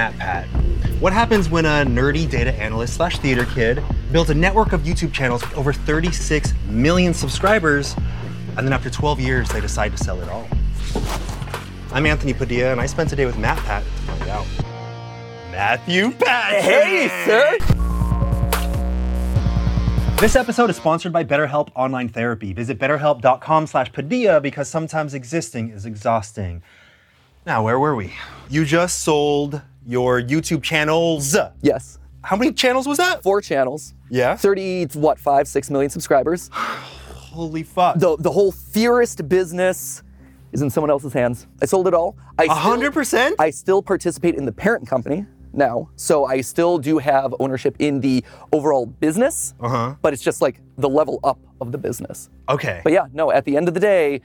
MatPat. What happens when a nerdy data analyst slash theater kid builds a network of YouTube channels with over 36 million subscribers, and then after 12 years they decide to sell it all? I'm Anthony Padilla, and I spent a day with MatPat to find out. Matthew Pat. Hey, sir. This episode is sponsored by BetterHelp Online Therapy. Visit betterhelp.com slash Padilla because sometimes existing is exhausting. Now, where were we? You just sold your YouTube channels. Yes. How many channels was that? Four channels. Yeah. 30, what, five, six million subscribers. Holy fuck. The, the whole theorist business is in someone else's hands. I sold it all. I A hundred percent? I still participate in the parent company now. So I still do have ownership in the overall business, Uh-huh. but it's just like the level up of the business. Okay. But yeah, no, at the end of the day,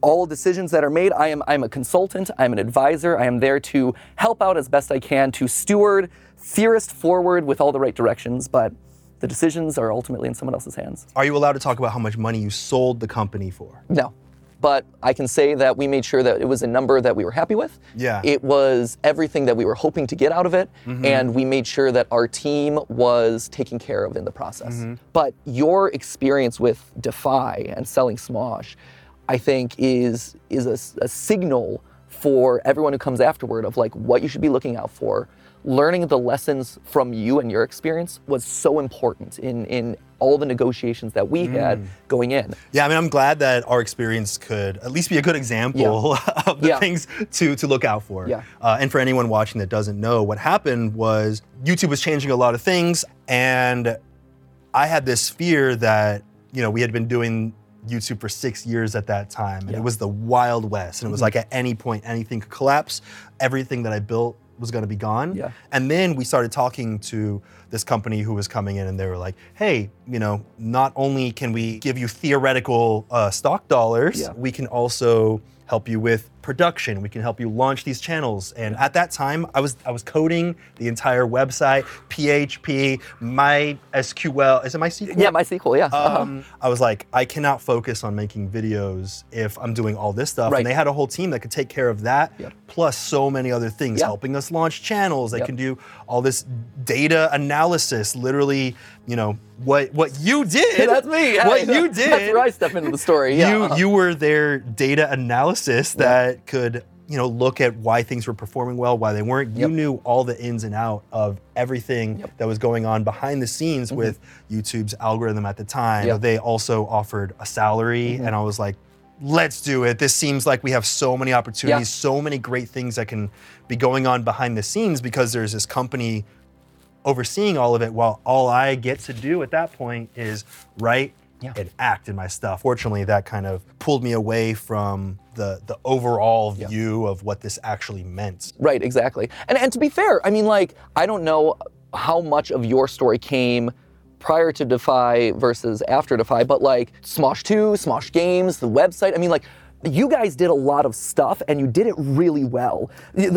all decisions that are made, I am I'm a consultant, I'm an advisor, I am there to help out as best I can to steward Theorist forward with all the right directions, but the decisions are ultimately in someone else's hands. Are you allowed to talk about how much money you sold the company for? No. But I can say that we made sure that it was a number that we were happy with. Yeah. It was everything that we were hoping to get out of it, mm-hmm. and we made sure that our team was taken care of in the process. Mm-hmm. But your experience with Defy and selling Smosh, I think, is is a, a signal for everyone who comes afterward of like what you should be looking out for. Learning the lessons from you and your experience was so important in in all the negotiations that we had going in. Yeah, I mean, I'm glad that our experience could at least be a good example of the Yeah. things to, to look out for. Yeah. Uh, and for anyone watching that doesn't know, what happened was YouTube was changing a lot of things, and I had this fear that you know we had been doing YouTube for six years at that time, and Yeah. it was the wild west, and it was like at any point anything could collapse. Everything that I built was going to be gone. Yeah. And then we started talking to this company who was coming in, and they were like, "Hey, you know, not only can we give you theoretical uh, stock dollars, Yeah. we can also help you with production. We can help you launch these channels." And at that time, I was I was coding the entire website, PHP, MySQL. Is it MySQL? Yeah, MySQL, yeah. Uh-huh. Um, I was like, I cannot focus on making videos if I'm doing all this stuff. Right. And they had a whole team that could take care of that, Yep. plus so many other things, Yeah. helping us launch channels. They Yep. can do all this data analysis, literally, you know, what what you did. That's me. What Hey, you That's did. where I step into the story. Yeah. You uh-huh. you were their data analysis that could you know look at why things were performing well, why they weren't. You Yep. knew all the ins and out of everything Yep. Mm-hmm. that was going on behind the scenes with YouTube's algorithm at the time. Yep. They also offered a salary, Mm-hmm. and I was like. Let's do it. This seems like we have so many opportunities, so many great things that can be going on behind the scenes because there's this company overseeing all of it while all I get to do at that point is write Yeah. and act in my stuff. Fortunately, that kind of pulled me away from the the overall view of what this actually meant. Right, exactly. And and to be fair, I mean, like, I don't know how much of your story came prior to Defy versus after Defy, but like Smosh 2, Smosh Games, the website. I mean, like, you guys did a lot of stuff and you did it really well.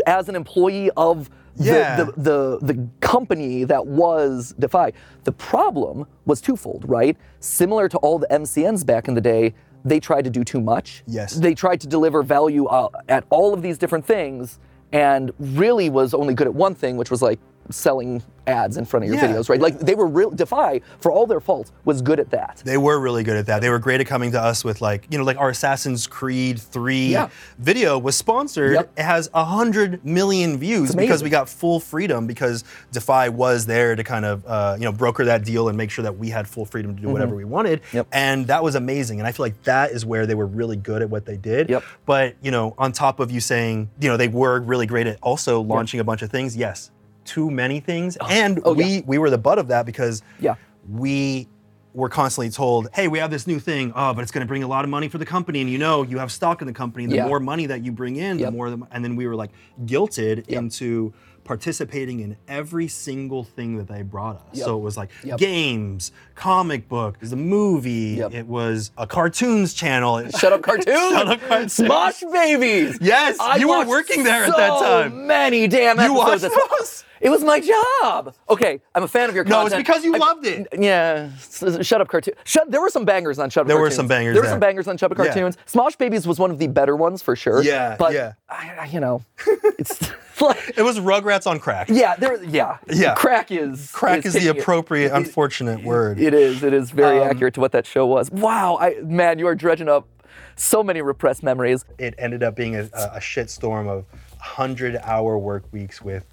As an employee of Yeah. the, the, the company that was Defy. The problem was twofold, right? Similar to all the MCNs back in the day, they tried to do too much. Yes. They tried to deliver value uh, at all of these different things and really was only good at one thing, which was like selling ads in front of your Yeah, videos, right? Like they were real Defy, for all their faults, was good at that. They were really good at that. They were great at coming to us with like, you know, like our Assassin's Creed 3 Yeah. video was sponsored. Yep. It has a hundred million views because we got full freedom because Defy was there to kind of, uh, you know, broker that deal and make sure that we had full freedom to do whatever we wanted. Mm-hmm. Yep. And that was amazing. And I feel like that is where they were really good at what they did. Yep. But, you know, on top of you saying, you know, they were really great at also launching a bunch of things, yes, too many things. Oh. And Oh, we yeah. we were the butt of that because Yeah. we were constantly told, hey, we have this new thing, oh, but it's going to bring a lot of money for the company. And you know, you have stock in the company. The Yeah. more money that you bring in, Yep. the more, the, and then we were like guilted Yep. into participating in every single thing that they brought us. Yep. So it was like Yep. games, comic book, the movie, Yep. it was a cartoons channel. Shut up, cartoons! Shut up, cartoons. Smosh babies! Yes, I you were working there at that time. many damn You episodes. watched It's- those? It was my job. Okay, I'm a fan of your No, it's content. because you I- loved it. Yeah, shut up, cartoon. Shut. There were some bangers on Shut Up. There were some bangers There were some bangers on Shut Up Yeah. Cartoons. Smosh Babies was one of the better ones for sure. Yeah, but yeah. I, I- you know, it's like, It was Rugrats on crack. yeah, there, yeah, Yeah. Crack is Crack is the hitting it. appropriate, unfortunate word. It is. It is very Um, accurate to what that show was. Wow, I man, you are dredging up so many repressed memories. it ended up being a, a shitstorm of 100 hour work weeks with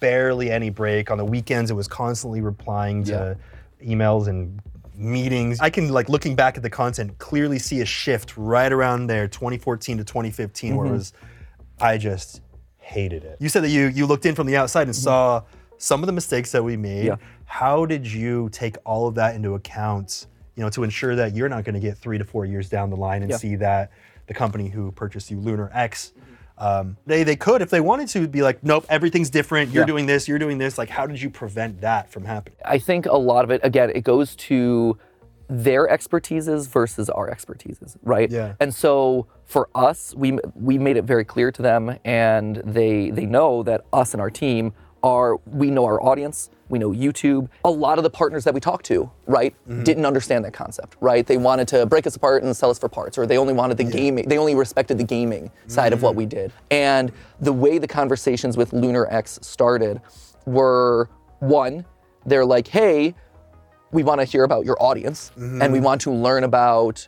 barely any break. On the weekends, it was constantly replying to emails and meetings. I can, like, looking back at the content, clearly see a shift right around there, 2014 to 2015, where it mm-hmm. was, I just hated it. You said that you, you looked in from the outside and mm-hmm. saw some of the mistakes that we made. Yeah. How did you take all of that into account, you know, to ensure that you're not going to get three to four years down the line and Yeah. see that the company who purchased you, Lunar X, um, they they could if they wanted to be like, nope, everything's different. You're Yeah. doing this. You're doing this. Like, how did you prevent that from happening? I think a lot of it, again, it goes to their expertises versus our expertises, right? Yeah. And so for us, we we made it very clear to them, and they they know that us and our team are we know our audience, we know YouTube. A lot of the partners that we talked to, right, mm-hmm. didn't understand that concept, right? They wanted to break us apart and sell us for parts, or they only wanted the gaming, they only respected the gaming side of what mm. we did. And the way the conversations with Lunar X started were one, they're like, hey, we want to hear about your audience and we mm-hmm. want to learn about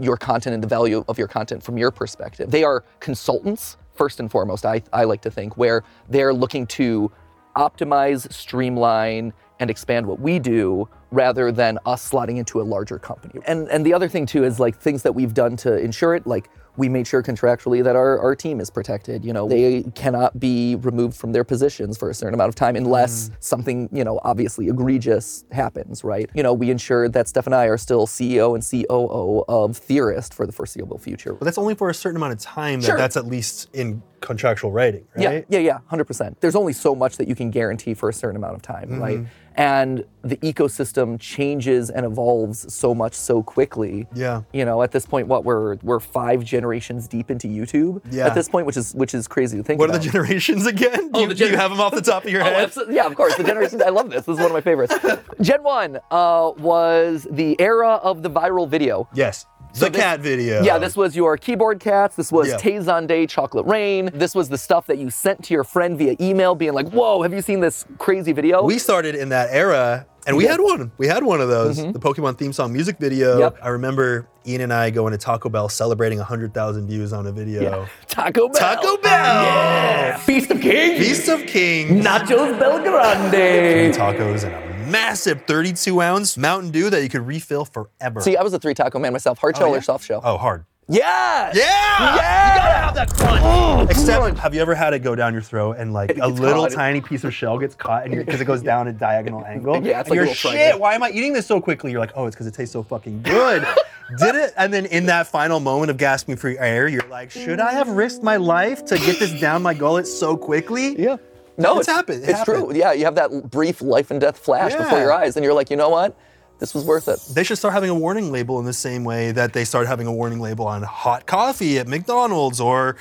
your content and the value of your content from your perspective. They are consultants, first and foremost, I, I like to think, where they're looking to optimize, streamline, and expand what we do rather than us slotting into a larger company. And and the other thing too is like things that we've done to ensure it, like we made sure contractually that our, our team is protected. You know, they cannot be removed from their positions for a certain amount of time unless mm. something, you know, obviously egregious happens, right? You know, we ensured that Steph and I are still CEO and COO of Theorist for the foreseeable future. But that's only for a certain amount of time. That that's at least in contractual writing, Yeah, right? yeah, yeah, hundred percent. There's only so much that you can guarantee for a certain amount of time, right? Mm-hmm. And the ecosystem changes and evolves so much so quickly. Yeah. You know, at this point, what we're we're five generations deep into YouTube. Yeah. At this point, which is which is crazy to think What are the generations again? Oh, do, you, do you have them off the top of your Oh, head? absolutely. Yeah, of course. The generations. I love this. This is one of my favorites. Gen one uh, was the era of the viral video. yes. So the this- cat video. Yeah, this was your keyboard cats. This was Yeah. Tay Zonday Chocolate Rain. This was the stuff that you sent to your friend via email, being like, "Whoa, have you seen this crazy video?" We started in that era, and we Yeah. Mm-hmm. had one. We had one of those. The Pokemon theme song music video. Yep. I remember Ian and I going to Taco Bell celebrating 100,000 views on a video. Taco Bell. Taco Bell! Yeah. Feast of Kings. Feast of Kings. Nachos BellGrande. tacos and a massive 32 ounce Mountain Dew that you could refill forever. See, I was a three taco man myself. Hard oh, shell yeah? or soft shell? oh, hard. Yeah. Yeah! Yeah. You gotta have that crunch. Oh, Except, crunch. have you ever had it go down your throat and like It a little caught. tiny piece of shell gets caught and because it goes down a diagonal angle? Yeah, and it's like a you're little shit. triangle." Why am I eating this so quickly? You're like, oh, it's because it tastes so fucking good. Did it? And then in that final moment of gasping for air, you're like, should I have risked my life to get this down my gullet so quickly? Yeah. No, It's happened. It it's true. Yeah, you have that brief life and death flash before your eyes, and you're like, you know what? This was worth it. They should start having a warning label in the same way that they start having a warning label on hot coffee at McDonald's or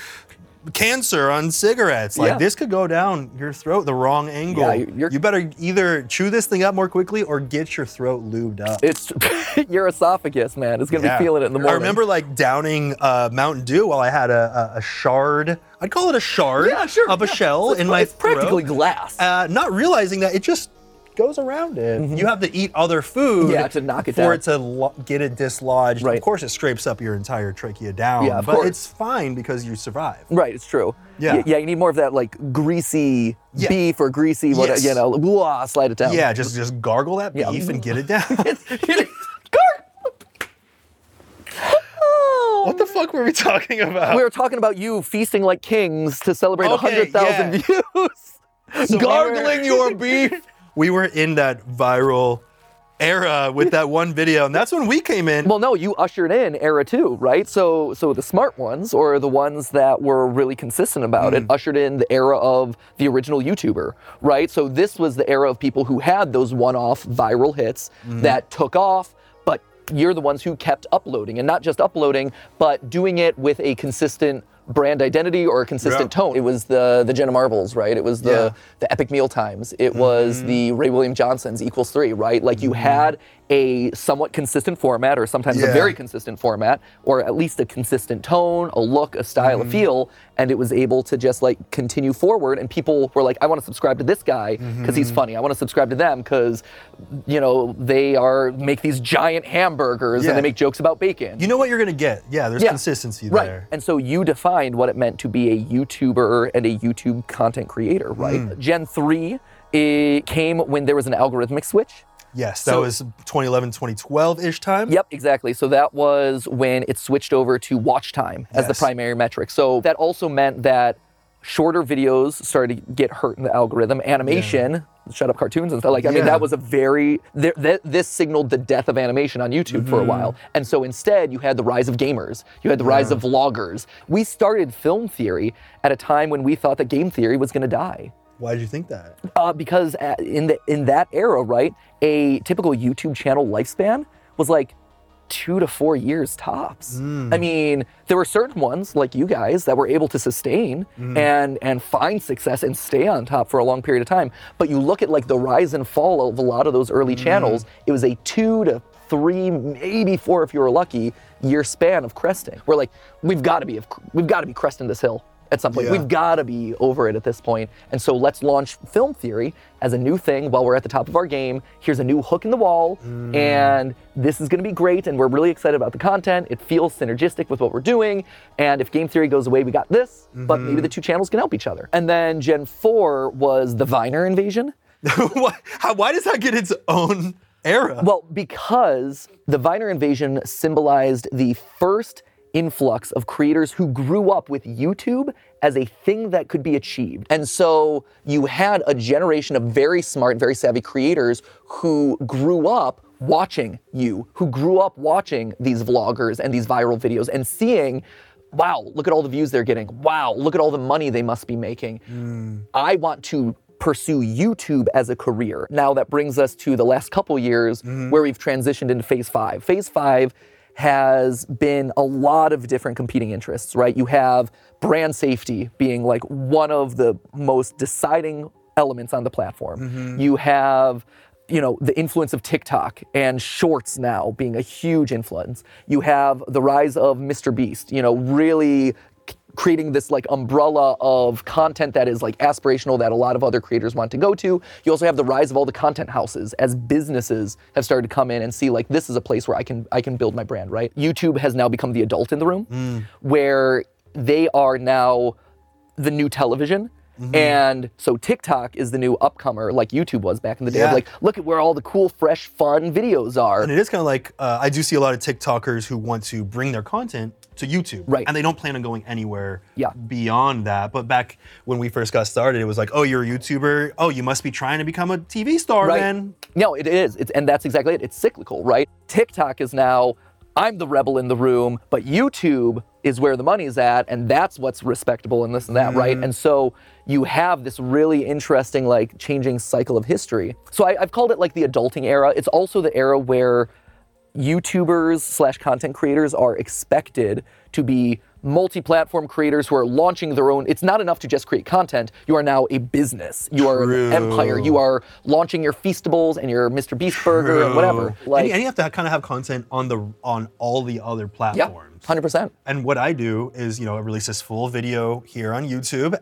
cancer on cigarettes. Like Yeah. this could go down your throat the wrong angle. Yeah, you're- you better either chew this thing up more quickly or get your throat lubed up. It's your esophagus, man. It's gonna Yeah. be feeling it in the morning. I remember like downing uh, Mountain Dew while I had a, a, a shard. I'd call it a shard Yeah, sure. of a shell in my It's practically glass. uh, not realizing that it just goes around it. You have to eat other food Mm-hmm. Yeah, to knock it for down. it to lo- get it dislodged. Right. Of course, it scrapes up your entire trachea down, Yeah, of but course. it's fine because you survive. Right, it's true. Yeah. Y- yeah, you need more of that like greasy Yeah. beef or greasy, what, Yes. you know, blah, slide it down. Yeah, just just gargle that Yeah. beef and get it down. What the fuck were we talking about? we were talking about you feasting like kings to celebrate Okay, 100,000 views. So Gargling your beef. We were in that viral era with that one video, and that's when we came in. Well, no, you ushered in era two, right? So, so the smart ones, or the ones that were really consistent about Mm. it, ushered in the era of the original YouTuber, right? So this was the era of people who had those one-off viral hits Mm-hmm. that took off, but you're the ones who kept uploading, and not just uploading, but doing it with a consistent brand identity or a consistent Yeah. tone. It was the the Jenna Marbles, right? It was the Yeah. Mm-hmm. the Epic Meal Times. It was the Ray William Johnson's Equals Three, right? Like you had a somewhat consistent format, or sometimes Yeah. a very consistent format, or at least a consistent tone, a look, a style, Mm-hmm. a feel, and it was able to just like continue forward. And people were like, I want to subscribe to this guy because Mm-hmm. he's funny. I want to subscribe to them because, you know, they are make these giant hamburgers Yeah. and they make jokes about bacon. You know what you're gonna get. Yeah, there's Yeah. consistency Right. there. And so you defined what it meant to be a YouTuber and a YouTube content creator, right? Hmm. Gen 3 it came when there was an algorithmic switch. Yes, that So- was 2011, 2012 ish time. Yep, exactly. So that was when it switched over to watch time as the primary metric. So that also meant that shorter videos started to get hurt in the algorithm. Animation, shut up cartoons and stuff. Like, I mean, that was a very, th- th- this signaled the death of animation on YouTube for a mm-hmm. while. And so instead, you had the rise of gamers, you had the rise of vloggers. We started film theory at a time when we thought that game theory was going to die. Why did you think that? Uh, because uh, in the in that era, right, a typical YouTube channel lifespan was like two to four years tops. I mean, there were certain ones like you guys that were able to sustain and and find success and stay on top for a long period of time. But you look at like the rise and fall of a lot of those early channels, it was a two to three, maybe four if you were lucky, year span of cresting. We're like, we've got to be, we've got to be cresting this hill at some point. Yeah. We've got to be over it at this point. And so let's launch film theory as a new thing while we're at the top of our game. Here's a new hook in the wall, mm. and this is going to be great. And we're really excited about the content. It feels synergistic with what we're doing. And if game theory goes away, we got this. But mm-hmm. maybe the two channels can help each other. And then Gen 4 was the Viner invasion. why, how, why does that get its own era? Well, because the Viner invasion symbolized the first influx of creators who grew up with YouTube as a thing that could be achieved. And so you had a generation of very smart, very savvy creators who grew up watching you, who grew up watching these vloggers and these viral videos and seeing wow, look at all the views they're getting. Wow, look at all the money they must be making. Hmm. I want to pursue YouTube as a career. Now that brings us to the last couple years mm-hmm. where we've transitioned into phase five. Phase five has been a lot of different competing interests, right? You have brand safety being like one of the most deciding elements on the platform. Mm-hmm. You have you know the influence of TikTok and shorts now being a huge influence. You have the rise of Mr. Beast, you know, really creating this like umbrella of content that is like aspirational that a lot of other creators want to go to. You also have the rise of all the content houses as businesses have started to come in and see like this is a place where I can I can build my brand, right? YouTube has now become the adult in the room where they are now the new television. And so TikTok is the new upcomer, like YouTube was back in the day. of Yeah. Like, look at where all the cool, fresh, fun videos are. And it is kind of like uh, I do see a lot of TikTokers who want to bring their content to YouTube, Right. And they don't plan on going anywhere Yeah. beyond that. But back when we first got started, it was like, oh, you're a YouTuber. Oh, you must be trying to become a TV star, Right. man. No, it is. It's, and that's exactly it. It's cyclical, right? TikTok is now, I'm the rebel in the room, but YouTube is where the money's at, and that's what's respectable and this and that, right? Mm-hmm. And so you have this really interesting, like, changing cycle of history. So I, I've called it like the adulting era. It's also the era where YouTubers slash content creators are expected to be multi-platform creators who are launching their own. It's not enough to just create content. You are now a business. You are True. an empire. You are launching your Feastables and your Mr. Beast burger and whatever. and, Like, you, and you have to kind of have content on the on all the other platforms. yeah, platforms. hundred percent. And what I do is, you know, I release this full video here on YouTube,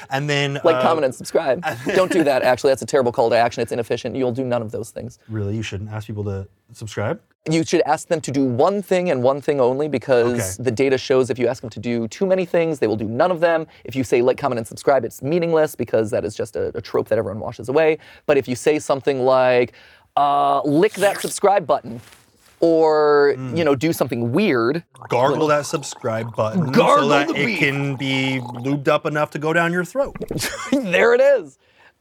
and then Like, uh, comment, and subscribe. Don't do that. Actually, that's a terrible call to action. It's inefficient. You'll do none of those things. Really, you shouldn't ask people to subscribe. You should ask them to do one thing and one thing only because Okay. the data shows if you ask them to do too many things, they will do none of them. If you say like, comment, and subscribe, it's meaningless because that is just a, a trope that everyone washes away. But if you say something like, uh, lick that subscribe button, or Hmm. you know, do something weird, Gargle that subscribe button so Gargle that the it can be lubed up enough to go down your throat, there it is.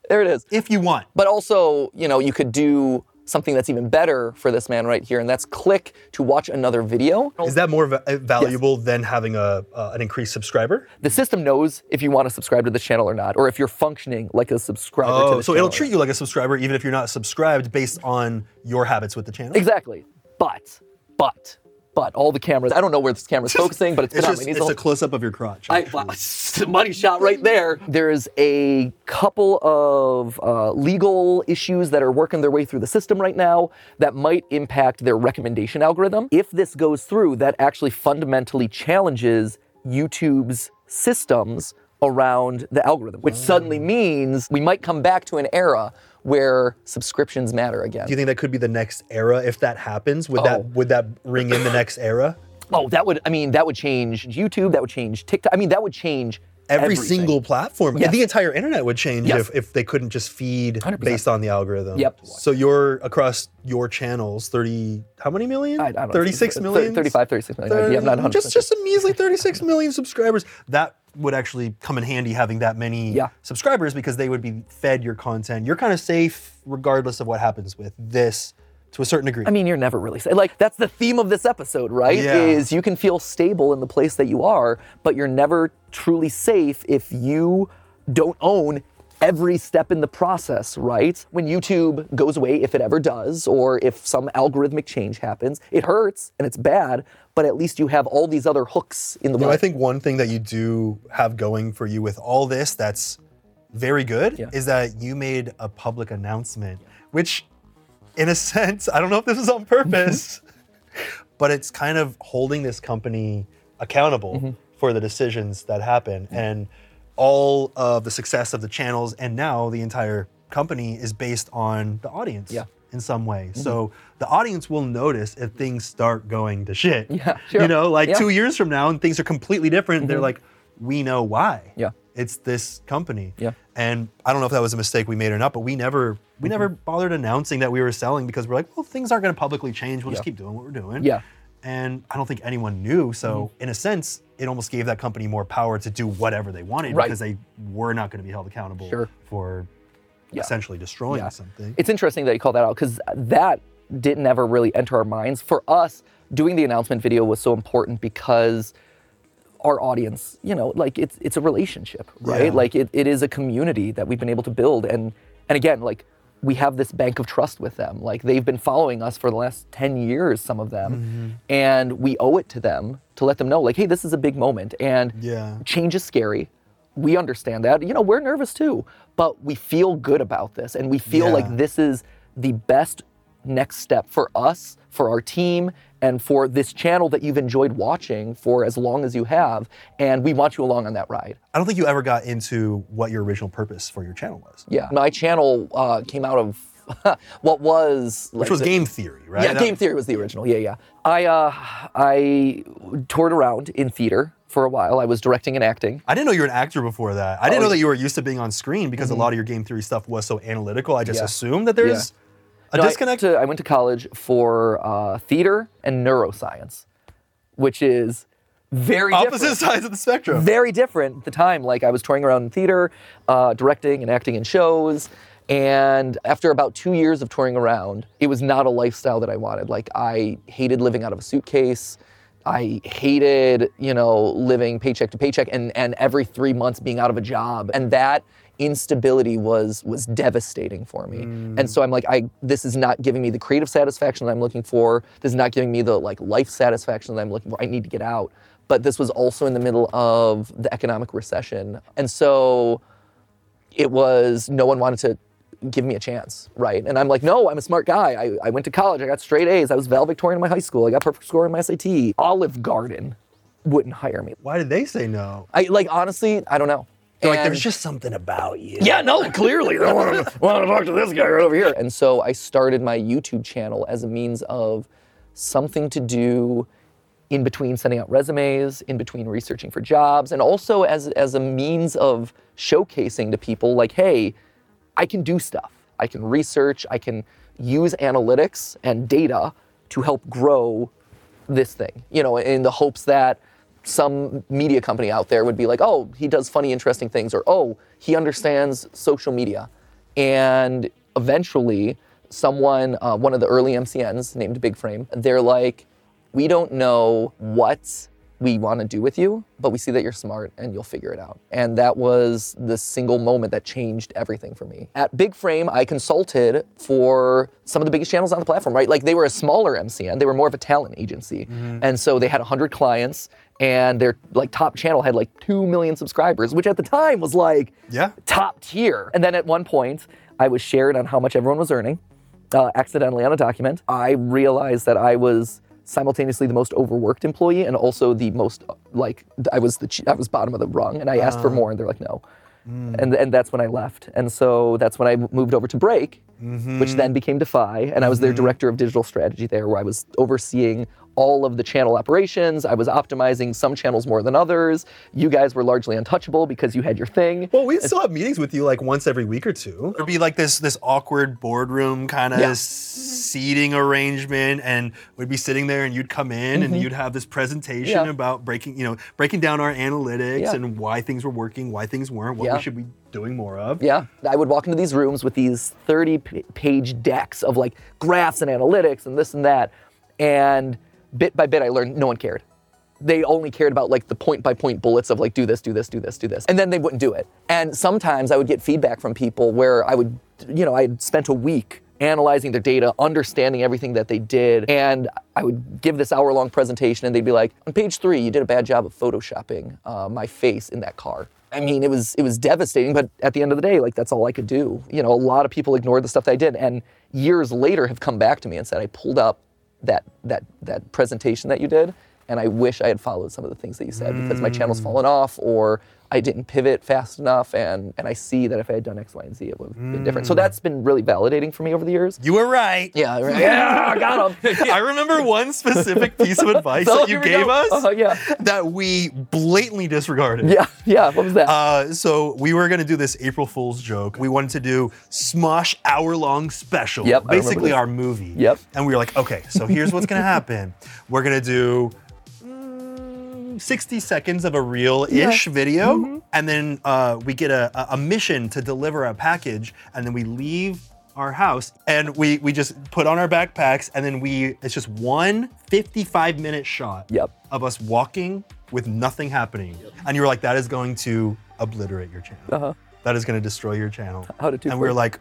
There it is. if you want. But also, you know, you could do something that's even better for this man right here, and that's click to watch another video. Is that more va- valuable than having a uh, an increased subscriber? the system knows if you want to subscribe to the channel or not, or if you're functioning like a subscriber to Oh, so it'll treat you like a subscriber even if you're not subscribed based on your habits with the channel. Exactly. But, but, but all the cameras, I don't know where this camera's focusing, but it's been It's on just it's a close up of your crotch. I, wow, money shot right there. There's a couple of uh, legal issues that are working their way through the system right now that might impact their recommendation algorithm. If this goes through, that actually fundamentally challenges YouTube's systems around the algorithm, which suddenly means we might come back to an era where subscriptions matter again. Do you think that could be the next era if that happens? Would that Oh. would that ring in the next era? oh, that would I mean that would change YouTube, that would change TikTok. I mean that would change Every everything. single platform. Yes. The entire internet would change Yes. if, if they couldn't just feed 100%. based on the algorithm. Yep. So you're across your channels, 30 how many million? I, I don't know, 36 thir- 35, 36 million. yeah, not 100%. just just a measly 36 million subscribers. That would actually come in handy having that many Yeah. subscribers because they would be fed your content. You're kind of safe regardless of what happens with this to a certain degree. I mean, you're never really safe. Like that's the theme of this episode, right? Yeah. Is you can feel stable in the place that you are, but you're never truly safe if you don't own every step in the process, right? When YouTube goes away, if it ever does, or if some algorithmic change happens, it hurts and it's bad, but at least you have all these other hooks in the know. I think one thing that you do have going for you with all this that's very good Yeah. is that you made a public announcement, which, in a sense, I don't know if this was on purpose, but it's kind of holding this company accountable Mm-hmm. for the decisions that happen. And all of the success of the channels and now the entire company is based on the audience Yeah. Mm-hmm. in some way. So the audience will notice if things start going to shit. Yeah, sure. You know, like Yeah. Mm-hmm. two years from now and things are completely different, they're like, we know why. Yeah. It's this company. Yeah. And I don't know if that was a mistake we made or not, but we never we never Mm-hmm. bothered announcing that we were selling because we're like, well, things aren't gonna publicly change. We'll just keep doing what we're doing. Yeah. Mm-hmm. And I don't think anyone knew. So in a sense, it almost gave that company more power to do whatever they wanted Right. because they were not going to be held accountable Sure. for Yeah. essentially destroying Yeah. something. It's interesting that you call that out because that didn't ever really enter our minds. For us, doing the announcement video was so important because our audience, you know, like it's it's a relationship, right? Yeah. Like it, it is a community that we've been able to build. And and again, like we have this bank of trust with them. Like they've been following us for the last 10 years, some of them. Mm-hmm. And we owe it to them to let them know, like, hey, this is a big moment. And Yeah. change is scary. We understand that. You know, we're nervous too, but we feel good about this and we feel Yeah. like this is the best next step for us, for our team, and for this channel that you've enjoyed watching for as long as you have. And we want you along on that ride. I don't think you ever got into what your original purpose for your channel was, Yeah. My channel uh, came out of what was which was game theory, right? Yeah, Game Theory was the original. Yeah, yeah. I uh, I toured around in theater for a while. I was directing and acting. I didn't know you were an actor before that. I didn't Oh, know that you were used to being on screen because a lot of your game theory stuff was so analytical. I just Yeah. assumed that there's a No, I- disconnect. to- I, went to college for uh, theater and neuroscience, which is very Opposite different. sides of the spectrum. Very different at the time. Like I was touring around in theater, uh, directing and acting in shows. And after about two years of touring around, it was not a lifestyle that I wanted. Like I hated living out of a suitcase. I hated, you know, living paycheck to paycheck and, and every three months being out of a job. And that instability was was devastating for me. Mm. And so I'm like, I this is not giving me the creative satisfaction that I'm looking for. This is not giving me the like life satisfaction that I'm looking for. I need to get out. But this was also in the middle of the economic recession. And so it was no one wanted to give me a chance, right? And I'm like, no, I'm a smart guy. I, I went to college, I got straight A's, I was valedictorian in my high school, I got perfect score in my SAT. Olive Garden wouldn't hire me. Why did they say no? I like honestly, I don't know. They're like, there's just something about you. yeah, no, clearly. I want to, want to talk to this guy right over here. And so I started my YouTube channel as a means of something to do in between sending out resumes, in between researching for jobs, and also as, as a means of showcasing to people like, hey, I can do stuff. I can research, I can use analytics and data to help grow this thing, you know, in the hopes that some media company out there would be like, oh, he does funny, interesting things, or oh, he understands social media. And eventually, someone, uh, one of the early MCNs named Big Frame, they're like, we don't know what we want to do with you, but we see that you're smart and you'll figure it out. And that was the single moment that changed everything for me. At Big Frame, I consulted for some of the biggest channels on the platform, right? Like they were a smaller MCN, they were more of a talent agency. And so they had 100 clients and their like top channel had like 2 million subscribers, which at the time was like Yeah. top tier. And then at one point, I was shared on how much everyone was earning uh, accidentally on a document. I realized that I was simultaneously the most overworked employee and also the most like I was the I was bottom of the rung, and I asked for uh-huh. more, and they're like, no. Mm. And, and that's when I left. And so that's when I moved over to Break, which mm-hmm. then became Defy. And I was their mm-hmm. director of digital strategy there, where I was overseeing all of the channel operations. I was optimizing some channels more than others. You guys were largely untouchable because you had your thing. Well, we'd still have meetings with you like once every week or two. There'd be like this this awkward boardroom kind of Yeah. seating arrangement, and we'd be sitting there, and you'd come in, and you'd have this presentation Mm-hmm. Yeah. about breaking, you know, breaking down our analytics Yeah. and why things were working, why things weren't, what Yeah. we should be doing more of. Yeah, I would walk into these rooms with these thirty page decks of like graphs and analytics and this and that. And bit by bit, I learned no one cared. They only cared about like the point by point bullets of like, do this, do this, do this, do this. And then they wouldn't do it. And sometimes I would get feedback from people where I would, you know, I had spent a week analyzing their data, understanding everything that they did. And I would give this hour long presentation and they'd be like, on page three, you did a bad job of photoshopping uh, my face in that car. I mean, it was it was devastating, but at the end of the day, like that's all I could do. You know, a lot of people ignored the stuff that I did, and years later have come back to me and said, "I pulled up that that that presentation that you did, and I wish I had followed some of the things that you said because my channel's mm. fallen off, or I didn't pivot fast enough, and and I see that if I had done X, Y, and Z, it would have been different. So that's been really validating for me over the years. You were right. Yeah, right. yeah, I got him. I remember one specific piece of advice So that you gave go. us Uh-huh, yeah. that we blatantly disregarded. Yeah, yeah. What was that? Uh, so we were gonna do this April Fool's joke. We wanted to do Smosh hour long special, Yep, basically our movie. Yep. And we were like, okay, so here's what's gonna happen. We're gonna do mm, 60 seconds of a real-ish video, Mm-hmm. and then uh, we get a, a- a mission to deliver a package, and then we leave our house and we we just put on our backpacks and then we it's just one 55 minute shot Yep. of us walking with nothing happening. And you were like, that is going to obliterate your channel. Uh-huh. That is going to destroy your channel. How did two And we were work? like,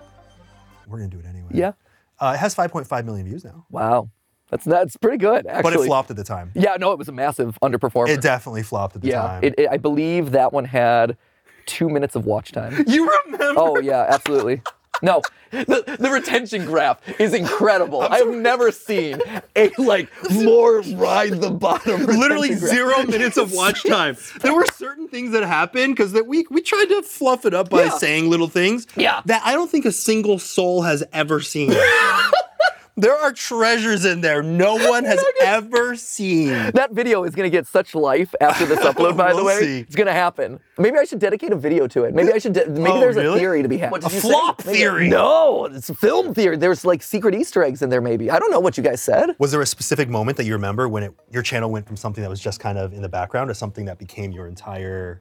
we're going to do it anyway. yeah. Uh, it has 5.5 million views now, Wow. That's that's pretty good actually. but it flopped at the time. Yeah, no, it was a massive underperformer. It definitely flopped at the yeah, time. it, it, I believe that one had two minutes of watch time. you remember? oh yeah, absolutely. No, the, the retention graph is incredible. I've never seen a like more ride the bottom. Literally retention graph. zero minutes of watch time. There were certain things that happened because that we we tried to fluff it up by Yeah. saying little things Yeah. that I don't think a single soul has ever seen. there are treasures in there no one has ever seen. That video is gonna get such life after this upload. By the We'll way, see. it's gonna happen. Maybe I should dedicate a video to it. Maybe I should. De- maybe Oh, there's really? a theory to be had. A flop theory. No, it's film theory. There's like secret Easter eggs in there. Maybe I don't know what you guys said. Was there a specific moment that you remember when it, your channel went from something that was just kind of in the background to something that became your entire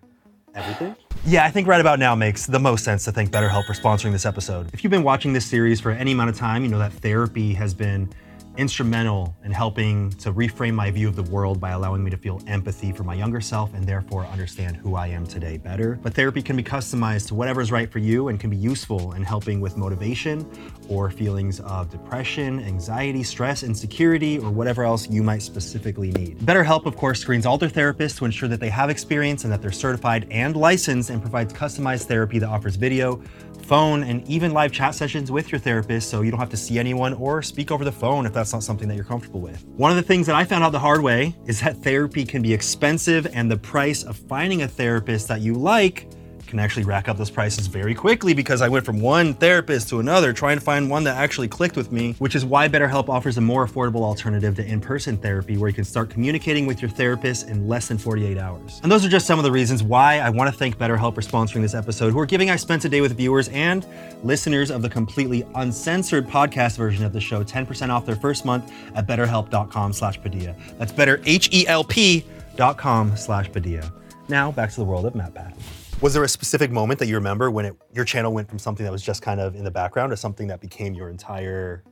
everything? Yeah, I think right about now makes the most sense to thank BetterHelp for sponsoring this episode. If you've been watching this series for any amount of time, you know that therapy has been instrumental in helping to reframe my view of the world by allowing me to feel empathy for my younger self and therefore understand who I am today better. But therapy can be customized to whatever is right for you and can be useful in helping with motivation or feelings of depression, anxiety, stress, insecurity, or whatever else you might specifically need. BetterHelp, of course, screens all their therapists to ensure that they have experience and that they're certified and licensed and provides customized therapy that offers video, phone, and even live chat sessions with your therapist so you don't have to see anyone or speak over the phone if that's not something that you're comfortable with. One of the things that I found out the hard way is that therapy can be expensive and the price of finding a therapist that you like can actually rack up those prices very quickly because I went from one therapist to another trying to find one that actually clicked with me, which is why BetterHelp offers a more affordable alternative to in person therapy where you can start communicating with your therapist in less than 48 hours. And those are just some of the reasons why I want to thank BetterHelp for sponsoring this episode, who are giving I Spent a Day with viewers and listeners of the completely uncensored podcast version of the show 10% off their first month at betterhelp.com slash Padilla. That's better, H-E-L-P dot com slash Padilla. Now back to the world of MatPat. Was there a specific moment that you remember when it, your channel went from something that was just kind of in the background to something that became your entire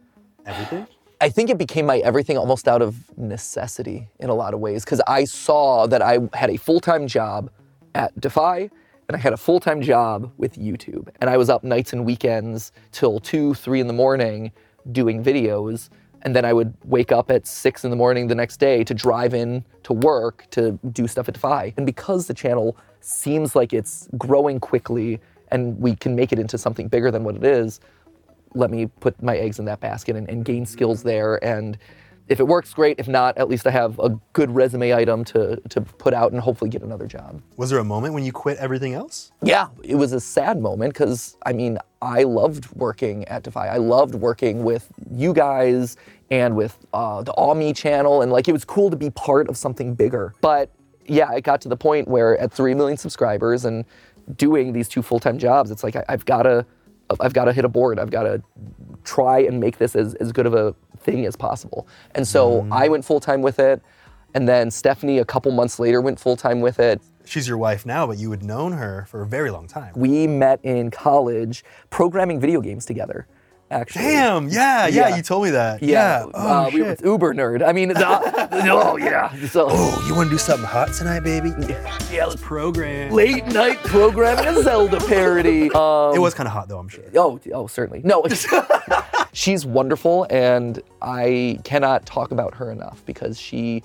everything? I think it became my everything almost out of necessity in a lot of ways because I saw that I had a full time job at Defy and I had a full time job with YouTube. And I was up nights and weekends till two, three in the morning doing videos. And then I would wake up at six in the morning the next day to drive in to work to do stuff at Defy. And because the channel seems like it's growing quickly and we can make it into something bigger than what it is, let me put my eggs in that basket and, and gain skills there and if it works, great. If not, at least I have a good resume item to to put out and hopefully get another job. Was there a moment when you quit everything else? Yeah, it was a sad moment because I mean, I loved working at Defy. I loved working with you guys and with uh, the All Me channel, and like it was cool to be part of something bigger. But yeah, it got to the point where at three million subscribers and doing these two full-time jobs, it's like I, I've got to, I've got to hit a board. I've got to try and make this as, as good of a thing as possible. And so Mm. I went full-time with it, and then Stephanie a couple months later went full-time with it. She's your wife now, but you had known her for a very long time. We met in college programming video games together. Actually. Damn, yeah, yeah, Yeah. you told me that. Yeah, Yeah. Oh, uh, we were uber nerd. I mean, the, oh yeah. So Oh, you want to do something hot tonight, baby? yeah, let's Program. late night programming a Zelda parody. Um, It was kind of hot though, I'm sure. Oh, oh, certainly. No, she's wonderful, and I cannot talk about her enough because she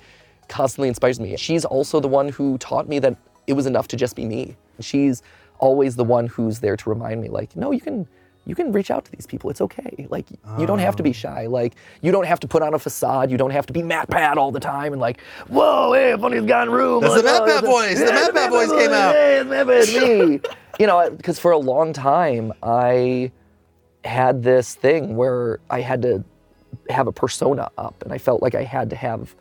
constantly inspires me. She's also the one who taught me that it was enough to just be me. She's always the one who's there to remind me, like, no, you can. You can reach out to these people. It's okay. Like you don't have to be shy. Like you don't have to put on a facade. You don't have to be Matt Pat all the time and like, whoa, hey, in the room. That's the Like, Matt oh, Pat voice. The yeah, Matt Pat voice came out. Hey, it's Matt Pat, me. you know, because for a long time I had this thing where I had to have a persona up and I felt like I had to have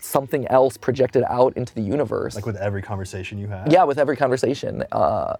something else projected out into the universe. Like with every conversation you had. yeah, with every conversation, uh,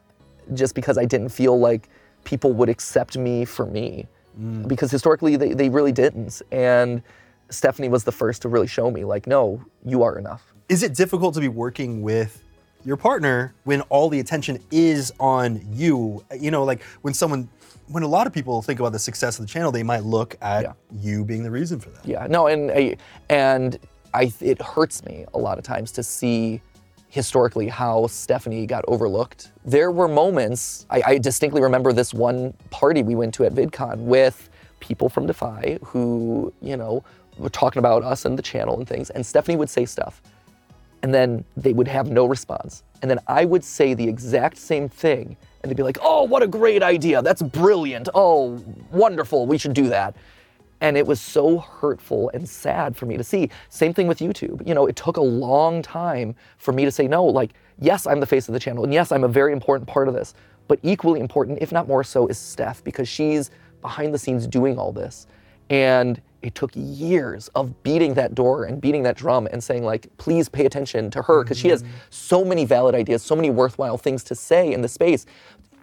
just because I didn't feel like people would accept me for me. Mm. Because historically, they, they really didn't. And Stephanie was the first to really show me, like, no, you are enough. Is it difficult to be working with your partner when all the attention is on you? You know, like when someone, when a lot of people think about the success of the channel, they might look at Yeah. you being the reason for that. Yeah, no, and I, and I it hurts me a lot of times to see historically how Stephanie got overlooked. There were moments I, I distinctly remember this one party we went to at VidCon with people from Defy who you know were talking about us and the channel and things, and Stephanie would say stuff, and then they would have no response, and then I would say the exact same thing. And they'd be like, oh, what a great idea. That's brilliant. Oh, wonderful. We should do that. And it was so hurtful and sad for me to see. Same thing with YouTube. You know, it took a long time for me to say no. Like, yes, I'm the face of the channel, and yes, I'm a very important part of this. But equally important, if not more so, is Steph because she's behind the scenes doing all this. And it took years of beating that door and beating that drum and saying, like, please pay attention to her because she has mm-hmm. so many valid ideas, so many worthwhile things to say in the space,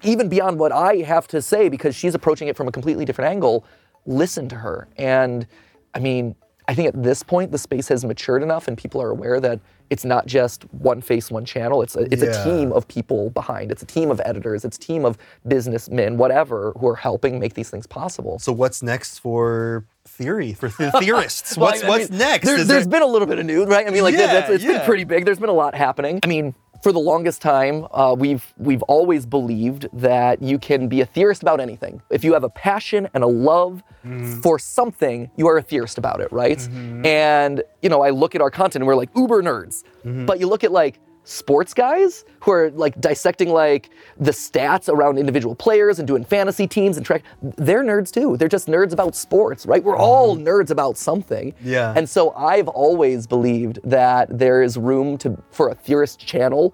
even beyond what I have to say because she's approaching it from a completely different angle listen to her. And I mean, I think at this point the space has matured enough and people are aware that it's not just one face, one channel. It's a, it's Yeah. a team of people behind. It's a team of editors. It's a team of businessmen, whatever, who are helping make these things possible. So what's next for theory, for the theorists? Well, what's I what's next? There, there's there- been a little bit of news, right? I mean, like that- that's, Yeah, it's yeah. been pretty big. There's been a lot happening. I mean, for the longest time, uh, we've we've always believed that you can be a theorist about anything. If you have a passion and a love Mm-hmm. for something, you are a theorist about it, right? And you know, I look at our content and we're like uber nerds, Mm-hmm. but you look at like sports guys who are like dissecting like the stats around individual players and doing fantasy teams and track they're nerds too. They're just nerds about sports right? We're all nerds about something. Mm-hmm. Yeah. and so i've always believed that there is room to for a theorist channel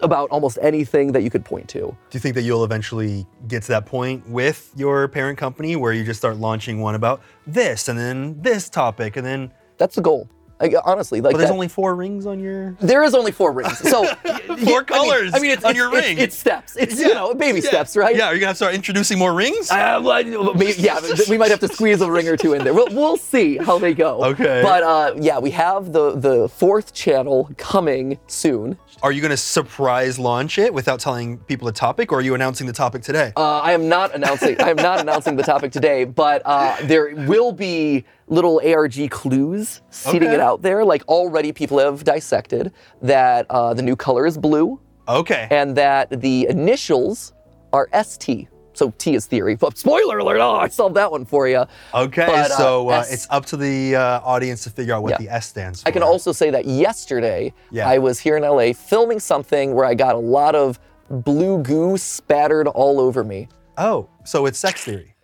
about almost anything that you could point to. Do you think that you'll eventually get to that point with your parent company where you just start launching one about this and then this topic and then that's the goal like, honestly like but there's that- only four rings on your there is only four rings so four colors I mean, it's, on it's- your it's- ring. it's steps it's you know baby steps right Yeah, are you gonna start introducing more rings? Uh, well, maybe, yeah, we might have to squeeze a ring or two in there. We'll, we'll see how they go. Okay. But uh, yeah, we have the the fourth channel coming soon. Are you gonna surprise launch it without telling people the topic, or are you announcing the topic today? Uh, I am not announcing. I am not announcing the topic today, but uh, there will be little ARG clues seeding Okay. it out there. Like already, people have dissected that uh, the new color is blue okay. and that the initials are ST. So T is theory. But spoiler alert! Oh, I solved that one for you. okay. but, uh, so uh, S- it's up to the uh, audience to figure out what Yeah. the S stands for. I can also say that yesterday Yeah. I was here in LA filming something where I got a lot of blue goo spattered all over me. Oh, so it's sex theory.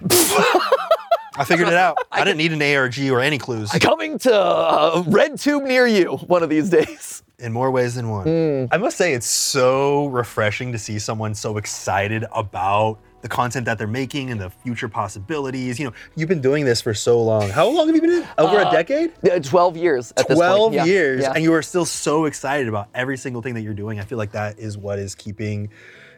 I figured it out. I didn't need an ARG or any clues. Coming to uh, Red Tube near you one of these days. in more ways than one. Mm. I must say, it's so refreshing to see someone so excited about the content that they're making and the future possibilities. You know, you've been doing this for so long. How long have you been in? Over a decade? Uh, 12 years at this point. 12 Yeah, years, yeah. and you are still so excited about every single thing that you're doing. I feel like that is what is keeping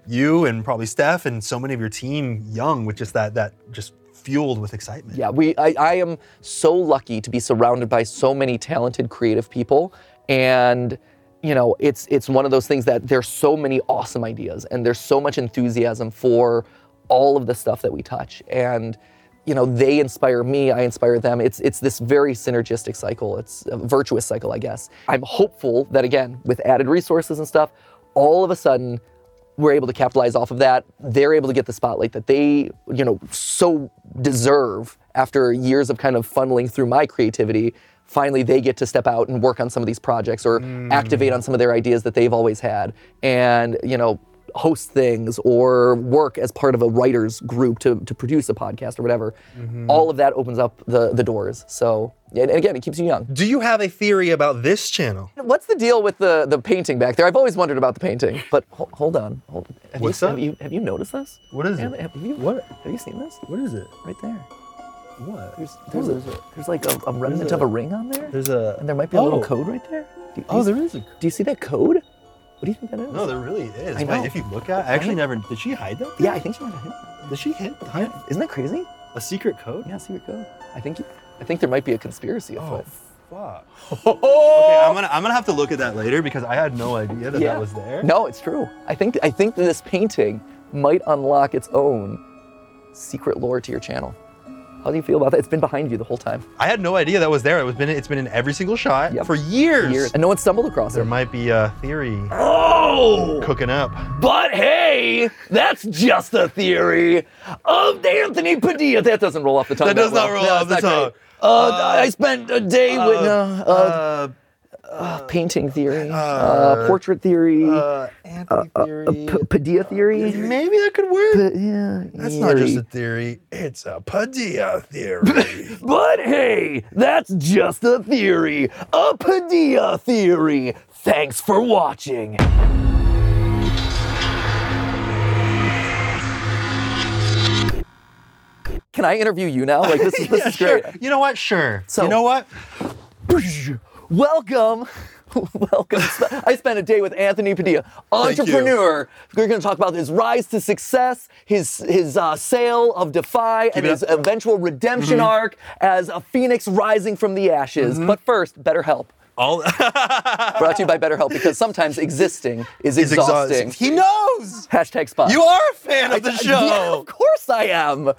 you and probably Steph and so many of your team young with just that, that just fueled with excitement. Yeah, we. I, I am so lucky to be surrounded by so many talented, creative people, and you know, it's it's one of those things that there's so many awesome ideas, and there's so much enthusiasm for all of the stuff that we touch, and you know, they inspire me, I inspire them. It's it's this very synergistic cycle. It's a virtuous cycle, I guess. I'm hopeful that again, with added resources and stuff, all of a sudden we're able to capitalize off of that. They're able to get the spotlight that they, you know, so deserve after years of kind of funneling through my creativity. Finally, they get to step out and work on some of these projects or hmm. activate on some of their ideas that they've always had, and you know, host things or work as part of a writers group to, to produce a podcast or whatever. Mm-hmm. All of that opens up the the doors. So, and again, it keeps you young. Do you have a theory about this channel? What's the deal with the, the painting back there? I've always wondered about the painting. But ho- hold on, hold. Have What's you, up? Have you, have you noticed this? What is Have, it? have you What? Have you seen this? What is it? Right there. What? There's there's, a, there's like a, a remnant a- of a ring on there, There's a. and there might be a little Oh. code right there. Do, do Oh, you, there is a. Do you see that code? What do you think that is? No, there really is. I Wait, know. if you look at, I actually never. Did she hide that? yeah, I think she might have hit. Did she hit hide Isn't that crazy? a secret code? Yeah, secret code. I think I think there might be a conspiracy Oh, afoot. fuck. okay, I'm gonna I'm gonna have to look at that later because I had no idea that yeah. that was there. No, it's true. I think I think that this painting might unlock its own secret lore to your channel. How do you feel about that? It's been behind you the whole time. I had no idea that was there. It was been it's been in every single shot Yep. for years. Years, and no one stumbled across There it. There might be a theory Oh! cooking up. But hey, that's just a theory of Anthony Padilla. That doesn't roll off the tongue. That does well. not roll No, off the tongue. great. Uh, I spent a day with uh, uh, Uh, painting theory, uh, uh, portrait theory, uh, Anthony theory. P- Padilla theory. Maybe that could work. P- yeah, That's not just a theory. theory. It's a Padilla theory. But hey, that's just a theory. A Padilla theory. Thanks for watching. Can I interview you now? Like this is this yeah, is sure. great. You know what? Sure. So- you know what? Welcome. Welcome. I spent a day with Anthony Padilla, entrepreneur. We're going to talk about his rise to success, his his uh, sale of Defy, and it his up. Mm-hmm. eventual redemption arc as a phoenix rising from the ashes. But first, BetterHelp. All Brought to you by BetterHelp because sometimes existing is is exhausting. exhausting. He knows. Hashtag spot. You are a fan of the show. Yeah, of course I am.